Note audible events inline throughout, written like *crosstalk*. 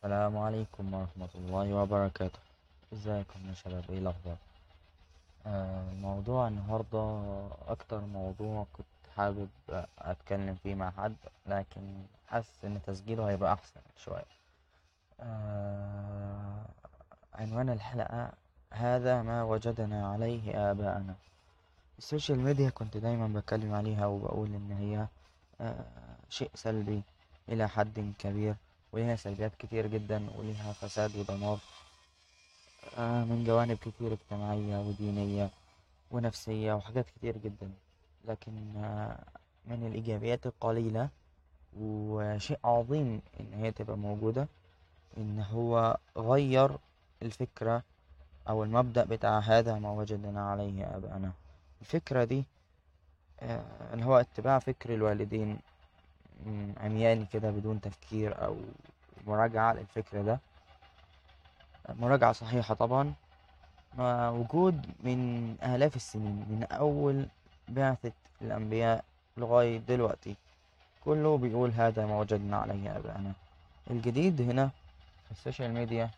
السلام عليكم ورحمة الله وبركاته. إزيكم يا شباب؟ إيه الأخبار؟ آه موضوع النهاردة أكتر موضوع كنت حابب أتكلم فيه مع حد لكن حاسس إن تسجيله هيبقى أحسن شوية. آه عنوان الحلقة هذا ما وجدنا عليه آباءنا. السوشيال ميديا كنت دايما بتكلم عليها وبقول إن هي آه شيء سلبي إلى حد كبير. وليها سلبيات كتير جدا وليها فساد ودمار آه، من جوانب كتير اجتماعية ودينية ونفسية وحاجات كتير جدا. لكن آه، من الإيجابيات القليلة وشيء عظيم إن هي تبقى موجودة إن هو غير الفكرة أو المبدأ بتاع هذا ما وجدنا عليه آباءنا. الفكرة دي آه، اللي هو اتباع فكر الوالدين عمياني كده بدون تفكير أو مراجعة للفكر ده. مراجعة صحيحة طبعا. مع وجود من آلاف السنين من أول بعثة الأنبياء لغاية دلوقتي. كله بيقول هذا ما وجدنا عليه آباءنا. الجديد هنا في ال social media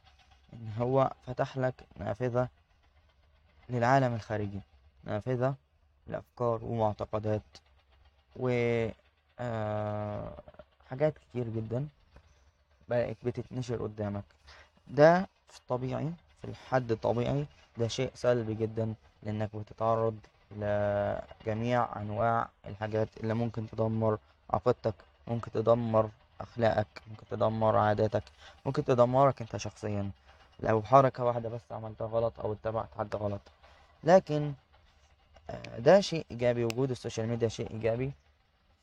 إن هو فتح لك نافذة للعالم الخارجي. نافذة لأفكار ومعتقدات. و آه، حاجات كتير جدا بقت بتتنشر قدامك. ده في الطبيعي في الحد الطبيعي ده شيء سلبي جدا لأنك بتتعرض لجميع أنواع الحاجات اللي ممكن تدمر عقيدتك ممكن تدمر أخلاقك ممكن تدمر عاداتك ممكن تدمرك أنت شخصيا. لو حركة واحدة بس عملتها غلط أو اتبعت حد غلط. لكن آه، ده شيء إيجابي وجود ال social media شيء إيجابي.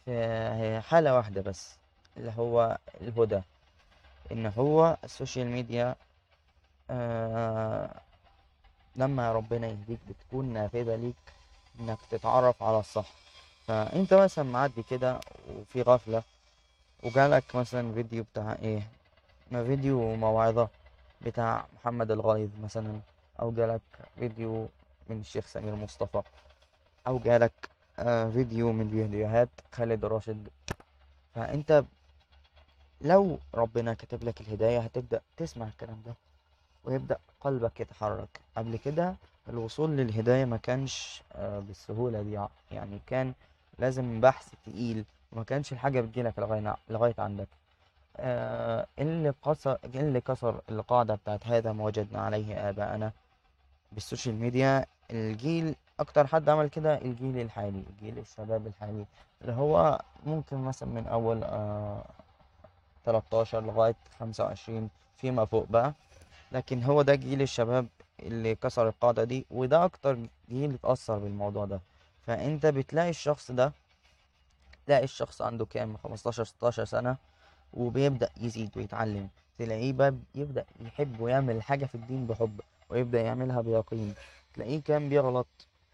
في حالة واحدة بس اللي هو الهدى. إن هو ال social media آه لما ربنا يهديك بتكون نافذة ليك إنك تتعرف على الصح. فأنت مثلا معدي كده وفي غفلة وجالك مثلا فيديو بتاع إيه؟ ما فيديو موعظة بتاع محمد الغليظ مثلا أو جالك فيديو من الشيخ سمير مصطفى أو جالك فيديو من فيديوهات خالد راشد. فأنت لو ربنا كتب لك الهداية هتبدأ تسمع الكلام ده ويبدأ قلبك يتحرك. قبل كده الوصول للهداية ما كانش آه، بالسهولة دي. يعني كان لازم بحث تقيل وما كانش الحاجة بتجيلك لغاية لغاية عندك. آه، اللي كسر اللي كسر القاعدة بتاعت هذا ما وجدنا عليه آباءنا بالسوشيال ميديا الجيل أكتر حد عمل كده الجيل الحالي الجيل الشباب الحالي اللي هو ممكن مثلا من أول آه 13 لغاية 25 فيما فوق بقى. لكن هو ده جيل الشباب اللي كسر القاعدة دي وده أكتر جيل اتأثر بالموضوع ده. فأنت بتلاقي الشخص ده تلاقي الشخص عنده كام؟ 15 16 سنة وبيبدأ يزيد ويتعلم. تلاقيه بقى يبدأ يحب ويعمل حاجة في الدين بحب ويبدأ يعملها بيقين. تلاقيه كان بيغلط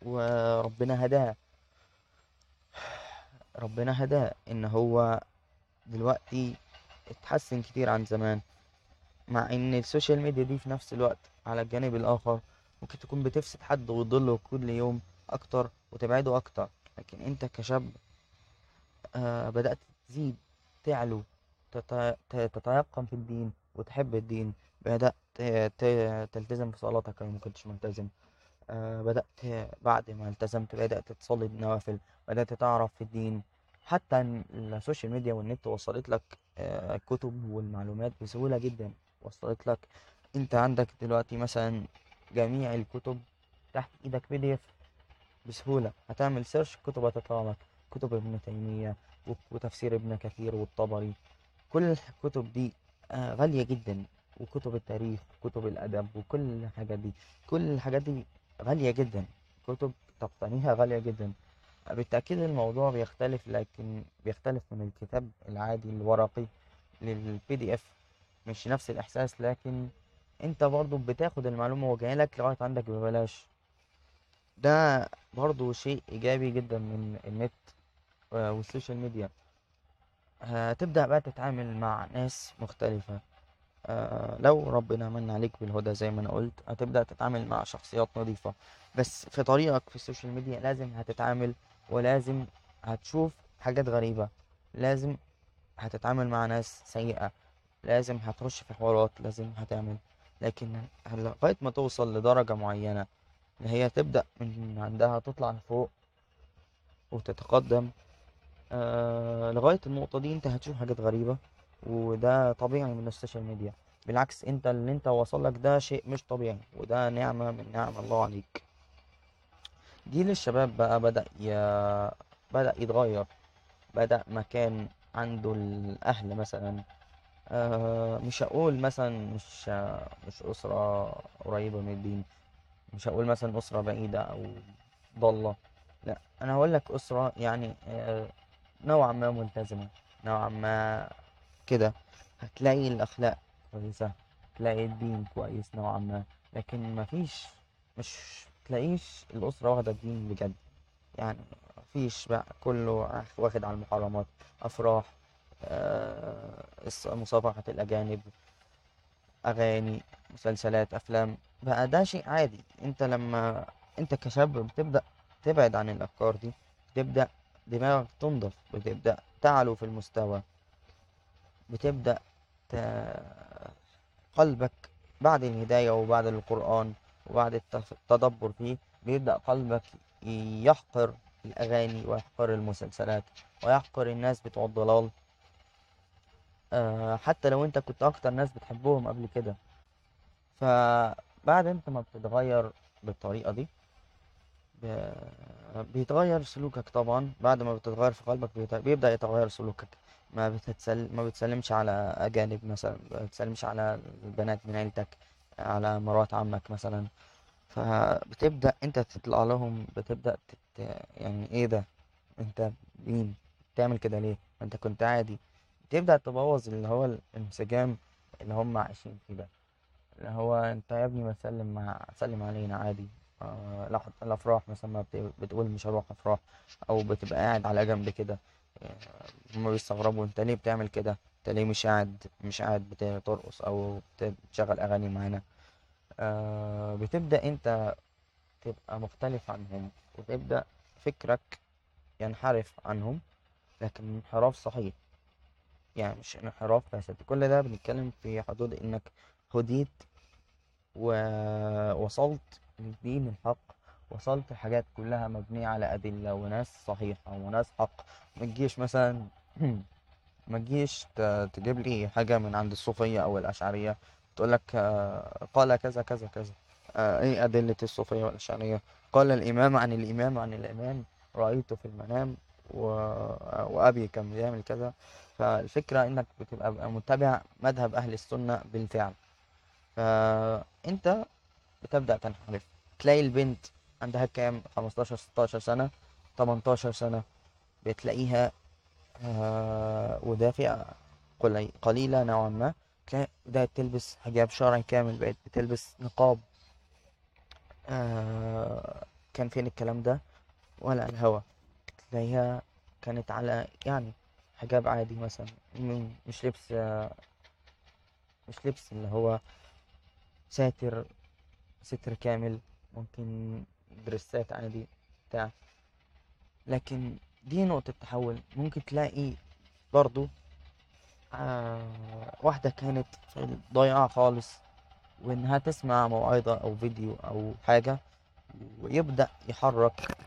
وربنا هداه. ربنا هداه إن هو دلوقتي اتحسن كتير عن زمان مع إن ال social media دي في نفس الوقت على الجانب الآخر ممكن تكون بتفسد حد وتضله كل يوم أكتر وتبعده أكتر لكن أنت كشاب آه بدأت تزيد تعلو تتيقن في الدين وتحب الدين بدأت تلتزم في صلاتك لو ما كنتش ملتزم. بدأت بعد ما التزمت بدأت تصلي النوافل بدأت تعرف في الدين. حتى ال social media وال net وصلت لك آه، الكتب والمعلومات بسهولة جدا وصلت لك. أنت عندك دلوقتي مثلا جميع الكتب تحت إيدك PDF بسهولة. هتعمل search الكتب هتطلع لك كتب ابن تيمية وتفسير ابن كثير والطبري. كل الكتب دي آه، غالية جدا. وكتب التاريخ وكتب الأدب وكل الحاجات دي. كل الحاجات دي غالية جدا. كتب تقتنيها غالية جدا. بالتأكيد الموضوع بيختلف لكن بيختلف من الكتاب العادي الورقي لل PDF مش نفس الإحساس لكن أنت برضو بتاخد المعلومة وجايلك لغاية عندك ببلاش. ده برضو شيء إيجابي جدا من النت آه، وال social media. هتبدأ بقى تتعامل مع ناس مختلفة. آه، لو ربنا من عليك بالهدى زي ما أنا قلت هتبدأ تتعامل مع شخصيات نظيفة. بس في طريقك في ال social media لازم هتتعامل ولازم هتشوف حاجات غريبة. لازم هتتعامل مع ناس سيئة. لازم هتخش في حوارات لازم هتعمل. لكن لغاية ما توصل لدرجة معينة اللي هي تبدأ من عندها تطلع لفوق وتتقدم آه لغاية النقطة دي أنت هتشوف حاجات غريبة. وده طبيعي من ال social media. بالعكس انت اللي انت وصل لك ده شيء مش طبيعي وده نعمة من نعم الله عليك. جيل الشباب بقى بدأ ي... بدأ يتغير بدأ مكان عنده الأهل مثلا. آه مش هقول مثلا مش مش أسرة قريبة من الدين مش هقول مثلا أسرة بعيدة أو ضالة. لا أنا هقول لك أسرة يعني آه نوعا ما ملتزمة نوعا ما كده هتلاقي الأخلاق كويسة هتلاقي الدين كويس نوعا ما لكن مفيش مش تلاقيش الأسرة واخدة الدين بجد. يعني مفيش بقى كله واخد على المحرمات أفراح آه، مصافحة الأجانب أغاني مسلسلات أفلام. بقى ده شيء عادي. أنت لما أنت كشاب بتبدأ تبعد عن الأفكار دي بتبدأ دماغك تنضف بتبدأ تعلو في المستوى. بتبدأ. قلبك بعد الهداية وبعد القرآن وبعد التدبر فيه بيبدأ قلبك يحقر الأغاني ويحقر المسلسلات ويحقر الناس بتوع الضلال. آه، حتى لو انت كنت أكتر ناس بتحبهم قبل كده. فبعد انت ما بتتغير بالطريقة دي بيتغير سلوكك طبعا. بعد ما بتتغير في قلبك بيبدأ يتغير سلوكك. ما بتتسل ما بتسلمش على أجانب مثلا ما بتسلمش على البنات من عيلتك على مرات عمك مثلا. فبتبدأ أنت تطلع لهم بتبدأ تت... يعني إيه ده؟ أنت مين؟ بتعمل كده ليه؟ أنت كنت عادي. تبدأ تبوظ اللي هو الانسجام اللي هم عايشين فيه ده. اللي هو أنت يا ابني ما تسلم مع سلم علينا عادي. آه الافراح مثلا ما بت- بتقول مش هروح أفراح أو بتبقى قاعد على جنب كده. آه، هما بيستغربوا انت ليه بتعمل كده؟ انت ليه مش قاعد مش قاعد بترقص أو بتشغل اغاني معانا؟ آه بتبدأ انت تبقى مختلف عنهم وتبدأ فكرك ينحرف عنهم لكن انحراف صحيح. يعني مش انحراف فاسد. كل ده بنتكلم في حدود انك هديت ووصلت للدين الحق. وصلت حاجات كلها مبنية على أدلة وناس صحيحة وناس حق. ما تجيش مثلا *clears throat* ما تجيش تجيب لي حاجة من عند الصوفية أو الأشعرية. تقول لك آه، قال كذا كذا كذا. آه، إيه أدلة الصوفية والأشعرية؟ قال الإمام عن الإمام عن الإمام. رأيته في المنام و... وأبي كان بيعمل كذا. فالفكرة إنك بتبقى بقى متبع مذهب أهل السنة بالفعل. فأنت بتبدأ تنحرف. تلاقي البنت عندها كام؟ 15 16 سنة 18 سنة. بتلاقيها آه، ودافئة قلي- قليلة نوعا ما. بدأت تلبس حجاب شرعي كامل بقت بتلبس نقاب. آه، كان فين الكلام ده؟ ولا الهوا. تلاقيها كانت على يعني حجاب عادي مثلا. مش لبس مش لبس اللي هو ساتر ستر كامل. ممكن دريسات عادي بتاع. لكن دي نقطة تحول. ممكن تلاقي برضو آه واحدة كانت في الضياع خالص وإنها تسمع موعظة أو فيديو أو حاجة ويبدأ يحرك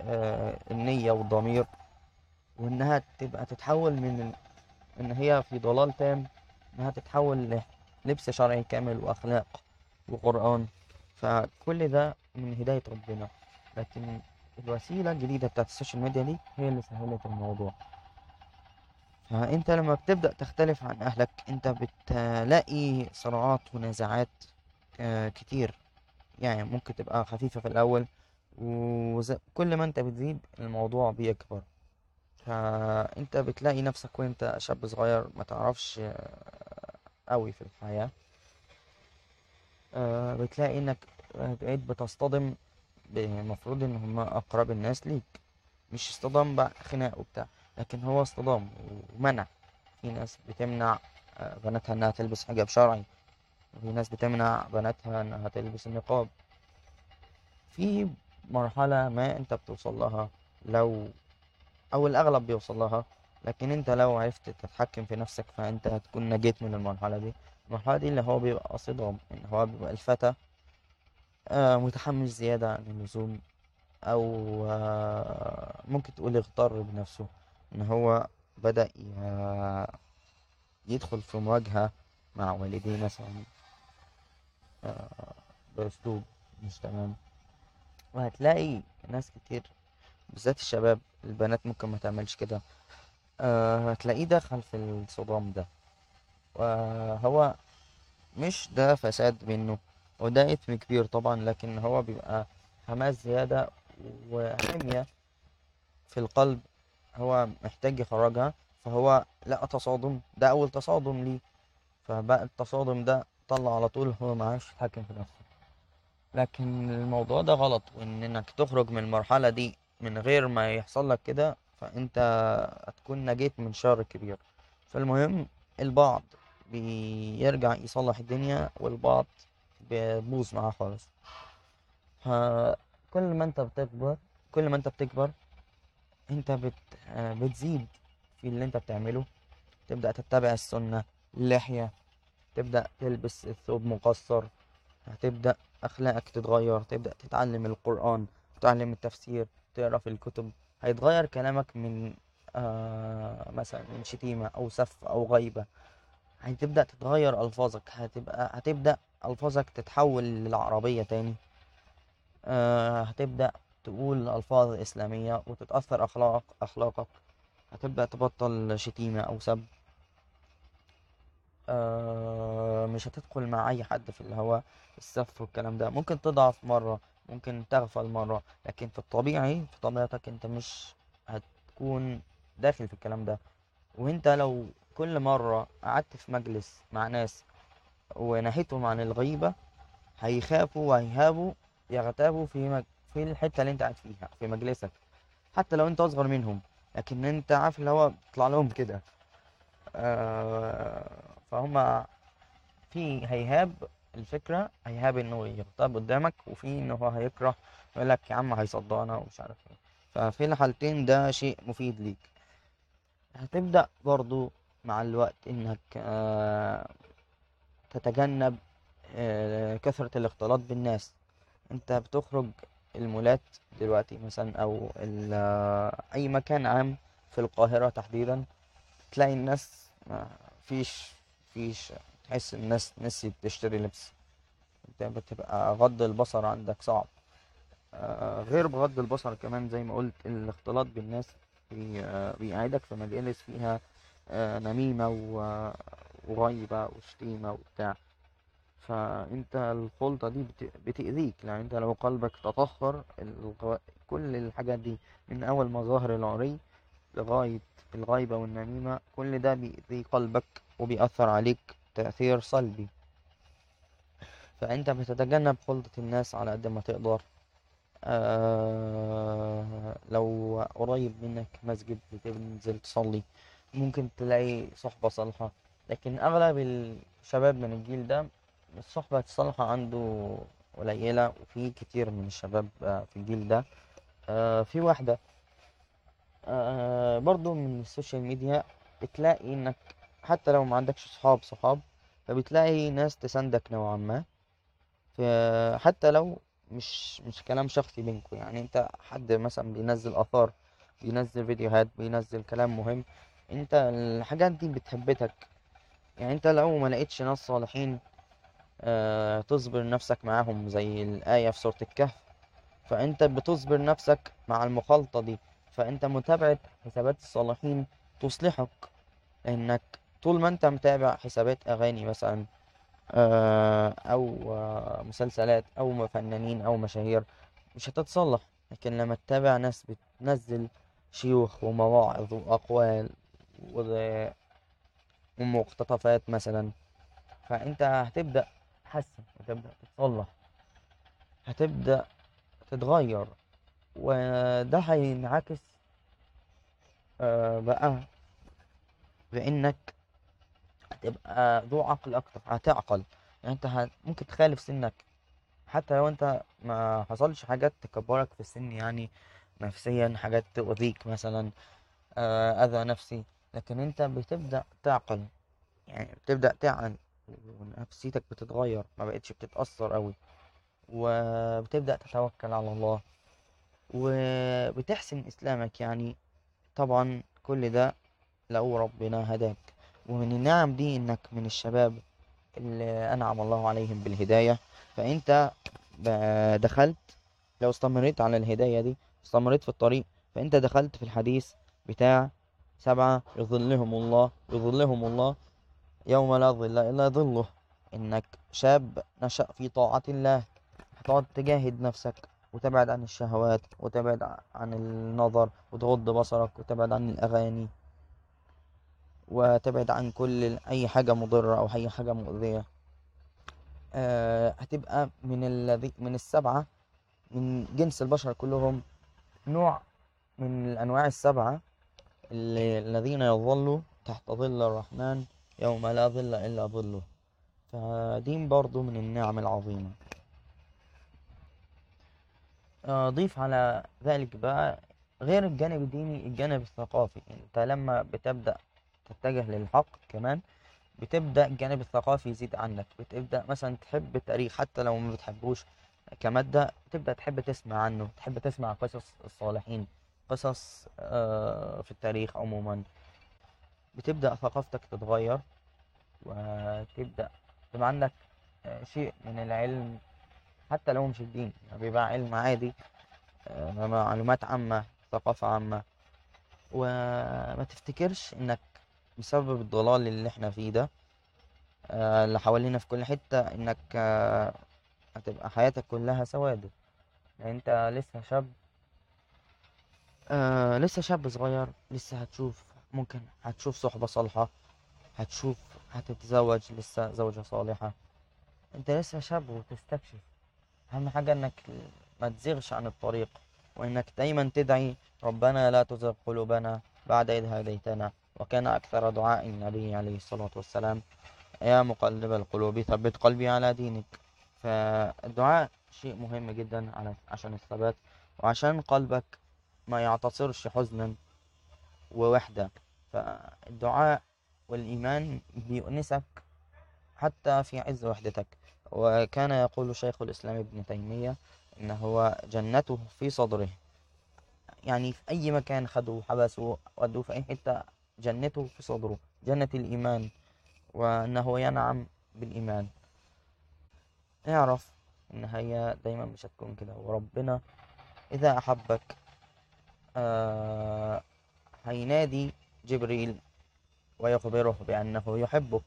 آه النية والضمير وإنها تبقى تتحول من إن هي في ضلال تام إنها تتحول للبس شرعي كامل وأخلاق وقرآن. فكل ده من هداية ربنا. لكن الوسيلة الجديدة بتاعت السوشيال ميديا دي هي اللي سهلت الموضوع. فأنت لما بتبدأ تختلف عن أهلك أنت بتلاقي صراعات ونزاعات آه، كتير. يعني ممكن تبقى خفيفة في الأول وكل ما أنت بتزيد الموضوع بيكبر. فأنت بتلاقي نفسك وأنت شاب صغير ما تعرفش آه، قوي في الحياة. آه، بتلاقي إنك بقيت بتصطدم المفروض إن هما أقرب الناس ليك. مش اصطدام بقى خناق وبتاع. لكن هو اصطدام ومنع. في ناس بتمنع آه، بناتها إنها تلبس حجاب شرعي. وفي ناس بتمنع بناتها إنها تلبس النقاب. في مرحلة ما أنت بتوصل لها لو أو الأغلب بيوصل لها. لكن أنت لو عرفت تتحكم في نفسك فأنت هتكون نجيت من المرحلة دي. المرحلة دي اللي هو بيبقى صدام إن هو بيبقى الفتى متحمس زيادة عن اللزوم أو آه، ممكن تقول اغتر بنفسه إن هو بدأ يدخل في مواجهة مع والديه مثلا. آه، بأسلوب مش تمام. وهتلاقي ناس كتير بالذات الشباب البنات ممكن ما تعملش كده. هتلاقيه دخل في الصدام ده. وهو مش ده فساد منه. وده إثم كبير طبعا لكن هو بيبقى حماس زيادة وحمية في القلب هو محتاج يخرجها فهو لقى تصادم ده أول تصادم ليه. فبقى التصادم ده طلع على طول هو معرفش يتحكم في نفسه. لكن الموضوع ده غلط وإن إنك تخرج من المرحلة دي من غير ما يحصل لك كده فأنت هتكون نجيت من شر كبير. فالمهم البعض بيرجع يصلح الدنيا والبعض بيبوظ معاه خالص. فكل ما انت بتكبر كل ما انت بتكبر انت بت... بتزيد في اللي انت بتعمله. تبدأ تتبع السنة اللحية تبدأ تلبس الثوب مقصر هتبدأ أخلاقك تتغير تبدأ تتعلم القرآن تتعلم التفسير تقرأ في الكتب. هيتغير كلامك من آه مثلا من شتيمة أو سف أو غيبة. هتبدأ تتغير ألفاظك. هتبقى هتبدأ ألفاظك تتحول للعربية تاني. آه هتبدأ تقول ألفاظ إسلامية وتتأثر أخلاق أخلاقك. هتبدأ تبطل شتيمة أو سب. آه مش هتدخل مع أي حد في الهواء السف والكلام ده. ممكن تضعف مرة ممكن تغفل مرة لكن في الطبيعي في طبيعتك أنت مش هتكون داخل في الكلام ده. وأنت لو كل مرة قعدت في مجلس مع ناس ونهيتهم عن الغيبة هيخافوا وهيهابوا يغتابوا في مج... في الحتة اللي انت قاعد فيها في مجلسك. حتى لو انت أصغر منهم لكن انت عارف اللي هو بيطلع لهم كده. آه فهم في هيهاب الفكرة هيهاب إنه يغتاب قدامك وفي إنه هو هيكره يقول لك يا عم هيصدقنا ومش عارف إيه. ففي الحالتين ده شيء مفيد ليك. هتبدأ برضو مع الوقت إنك آه، تتجنب آه، كثرة الاختلاط بالناس. انت بتخرج المولات دلوقتي مثلا أو آه، أي مكان عام في القاهرة تحديدا تلاقي الناس فيش فيش تحس الناس نسيت تشتري لبس. انت بتبقى غض البصر عندك صعب. آه، غير بغض البصر كمان زي ما قلت الاختلاط بالناس بي- بيقعدك في مجالس فيها نميمة وغيبة وشتيمة وبتاع. فأنت الخلطة دي بت- بتأذيك يعني أنت لو قلبك تطهر كل الحاجات دي من أول مظاهر العري لغاية الغيبة والنميمة كل ده بيأذي قلبك وبيأثر عليك تأثير سلبي. فأنت بتتجنب خلطة الناس على قد ما تقدر. آه لو قريب منك مسجد بتنزل تصلي ممكن تلاقي صحبة صالحة. لكن أغلب الشباب من الجيل ده الصحبة الصالحة عنده قليلة وفي كتير من الشباب آه، في الجيل ده. آه في واحدة آه برضو من ال social media بتلاقي إنك حتى لو ما عندكش صحاب صحاب فبتلاقي ناس تساندك نوعا ما. حتى لو مش مش كلام شخصي بينكم يعني أنت حد مثلا بينزل آثار بينزل فيديوهات بينزل كلام مهم أنت الحاجات دي بتثبتك يعني انت لو ما لقيتش ناس صالحين آه تصبر نفسك معاهم زي الآية في سورة الكهف. فأنت بتصبر نفسك مع المخالطة دي. فأنت متابعة حسابات الصالحين تصلحك. لانك طول ما أنت متابع حسابات أغاني مثلا آه، أو آه، مسلسلات أو فنانين أو مشاهير مش هتتصلح. لكن لما تتابع ناس بتنزل شيوخ ومواعظ وأقوال ومقتطفات مثلا. فأنت هتبدأ تحسن هتبدأ تتصلح هتبدأ تتغير. وده هينعكس آه، بقى بإنك هتبقى ذو عقل أكتر هتعقل. يعني أنت. ممكن تخالف سنك. حتى لو أنت ما حصلش حاجات تكبرك في السن يعني نفسيا حاجات تؤذيك مثلا آه، أذى نفسي. لكن أنت بتبدأ تعقل يعني بتبدأ تعقل ونفسيتك بتتغير ما بقتش بتتأثر أوي وبتبدأ تتوكل على الله وبتحسن إسلامك. يعني طبعا كل ده لو ربنا هداك. ومن النعم دي إنك من الشباب اللي أنعم الله عليهم بالهداية. فأنت دخلت لو استمريت على الهداية دي استمريت في الطريق فأنت دخلت في الحديث بتاع سبعة يظلهم الله يظلهم الله يوم لا ظل إلا ظله. إنك شاب نشأ في طاعة الله. هتقعد تجاهد نفسك وتبعد عن الشهوات وتبعد عن النظر وتغض بصرك وتبعد عن الأغاني وتبعد عن كل أي حاجة مضرة أو أي حاجة مؤذية. أه هتبقى من الذي من السبعة من جنس البشر كلهم نوع من الأنواع السبعة. الذين يظلوا تحت ظل الرحمن يوم لا ظل إلا ظله. فدي برضو من النعم العظيمة. أضيف على ذلك بقى غير الجانب الديني الجانب الثقافي. انت لما بتبدأ تتجه للحق كمان بتبدأ الجانب الثقافي يزيد عنك. بتبدأ مثلا تحب التاريخ حتى لو ما بتحبوش كمادة تبدأ تحب تسمع عنه تحب تسمع قصص الصالحين. قصص آه، في التاريخ عموما. بتبدأ ثقافتك تتغير وتبدأ تبقى عندك آه، شيء من العلم حتى لو مش الدين يعني بيبقى علم عادي آه، معلومات عامة ثقافة عامة. وما تفتكرش إنك بسبب الضلال اللي إحنا فيه ده اللي حوالينا في كل حتة إنك هتبقى حياتك كلها سواد يعني أنت لسه شاب آه لسه شاب صغير لسه هتشوف ممكن هتشوف صحبة صالحة هتشوف هتتزوج لسه زوجة صالحة. انت لسه شاب وتستكشف. أهم حاجة إنك ما تزيغش عن الطريق وإنك دايما تدعي ربنا لا تزغ قلوبنا بعد إذ هديتنا وكان أكثر دعاء النبي عليه الصلاة والسلام. يا مقلب القلوب ثبت قلبي على دينك. فالدعاء شيء مهم جدا عشان الثبات وعشان قلبك ما يعتصرش حزنا ووحدة. فالدعاء والإيمان بيؤنسك حتى في عز وحدتك. وكان يقول شيخ الإسلام ابن تيمية إن هو جنته في صدره. يعني في أي مكان خدوه حبسوا ودوه في أي حتة جنته في صدره. جنة الإيمان وأنه ينعم بالإيمان. اعرف إن هي دايما مش هتكون كده. وربنا إذا أحبك هينادي جبريل ويخبره بأنه يحبك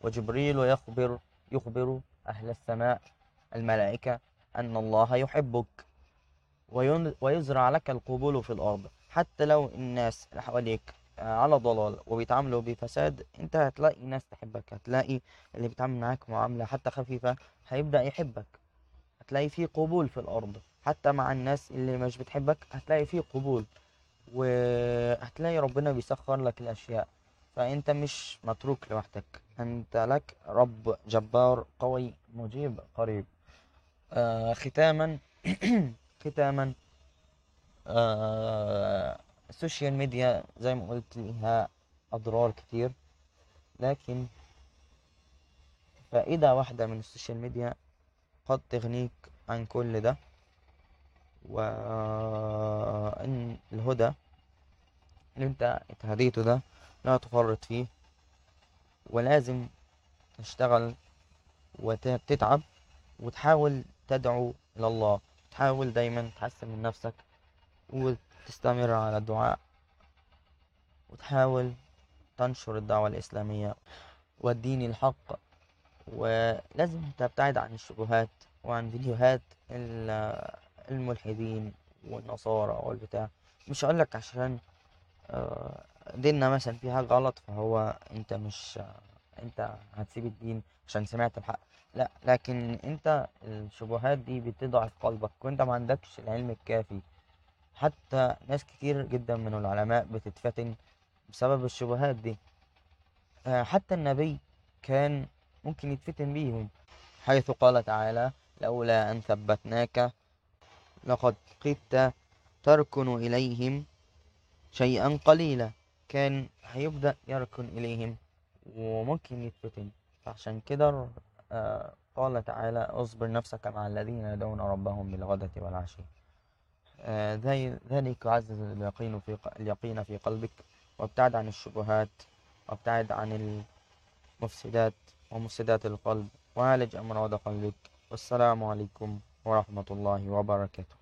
وجبريل يخبر يخبر أهل السماء الملائكة أن الله يحبك ويزرع لك القبول في الأرض. حتى لو الناس اللي حواليك آه، على ضلال وبيتعاملوا بفساد أنت هتلاقي ناس تحبك هتلاقي اللي بيتعامل معاك معاملة حتى خفيفة هيبدأ يحبك. هتلاقي فيه قبول في الأرض. حتى مع الناس اللي مش بتحبك هتلاقي فيه قبول وهتلاقي ربنا بيسخر لك الأشياء. فأنت مش متروك لوحدك أنت لك رب جبار قوي مجيب قريب. آه ختاما *clears throat* ختاما آه ال social media زي ما قلت لها أضرار كتير. لكن فائدة واحدة من ال social media قد تغنيك عن كل ده وإن الهدى اللي أنت اتهديته ده لا تفرط فيه ولازم تشتغل وتتعب وتحاول تدعو إلى الله. تحاول دايما تحسن من نفسك وتستمر على الدعاء وتحاول تنشر الدعوة الإسلامية والدين الحق. ولازم تبتعد عن الشبهات وعن فيديوهات الملحدين والنصارى والبتاع. مش هقولك عشان آه، ديننا مثلا في حاجة غلط فهو أنت مش أنت هتسيب الدين عشان سمعت الحق. لا لكن أنت الشبهات دي بتضعف قلبك وأنت ما عندكش العلم الكافي. حتى ناس كتير جدا من العلماء بتتفتن بسبب الشبهات دي. آه، حتى النبي كان ممكن يتفتن بيهم حيث قال تعالى لولا أن ثبتناك لقد قدت تركن إليهم شيئا قليلا. كان هيبدأ يركن إليهم. وممكن يتفتن. فعشان كده آه، قال تعالى اصبر نفسك مع الذين يدعون ربهم بالغداة والعشي. آه، ذلك يعزز اليقين في اليقين في قلبك. وابتعد عن الشبهات. وابتعد عن المفسدات ومفسدات القلب. وعالج أمراض قلبك. والسلام عليكم. ورحمة الله وبركاته.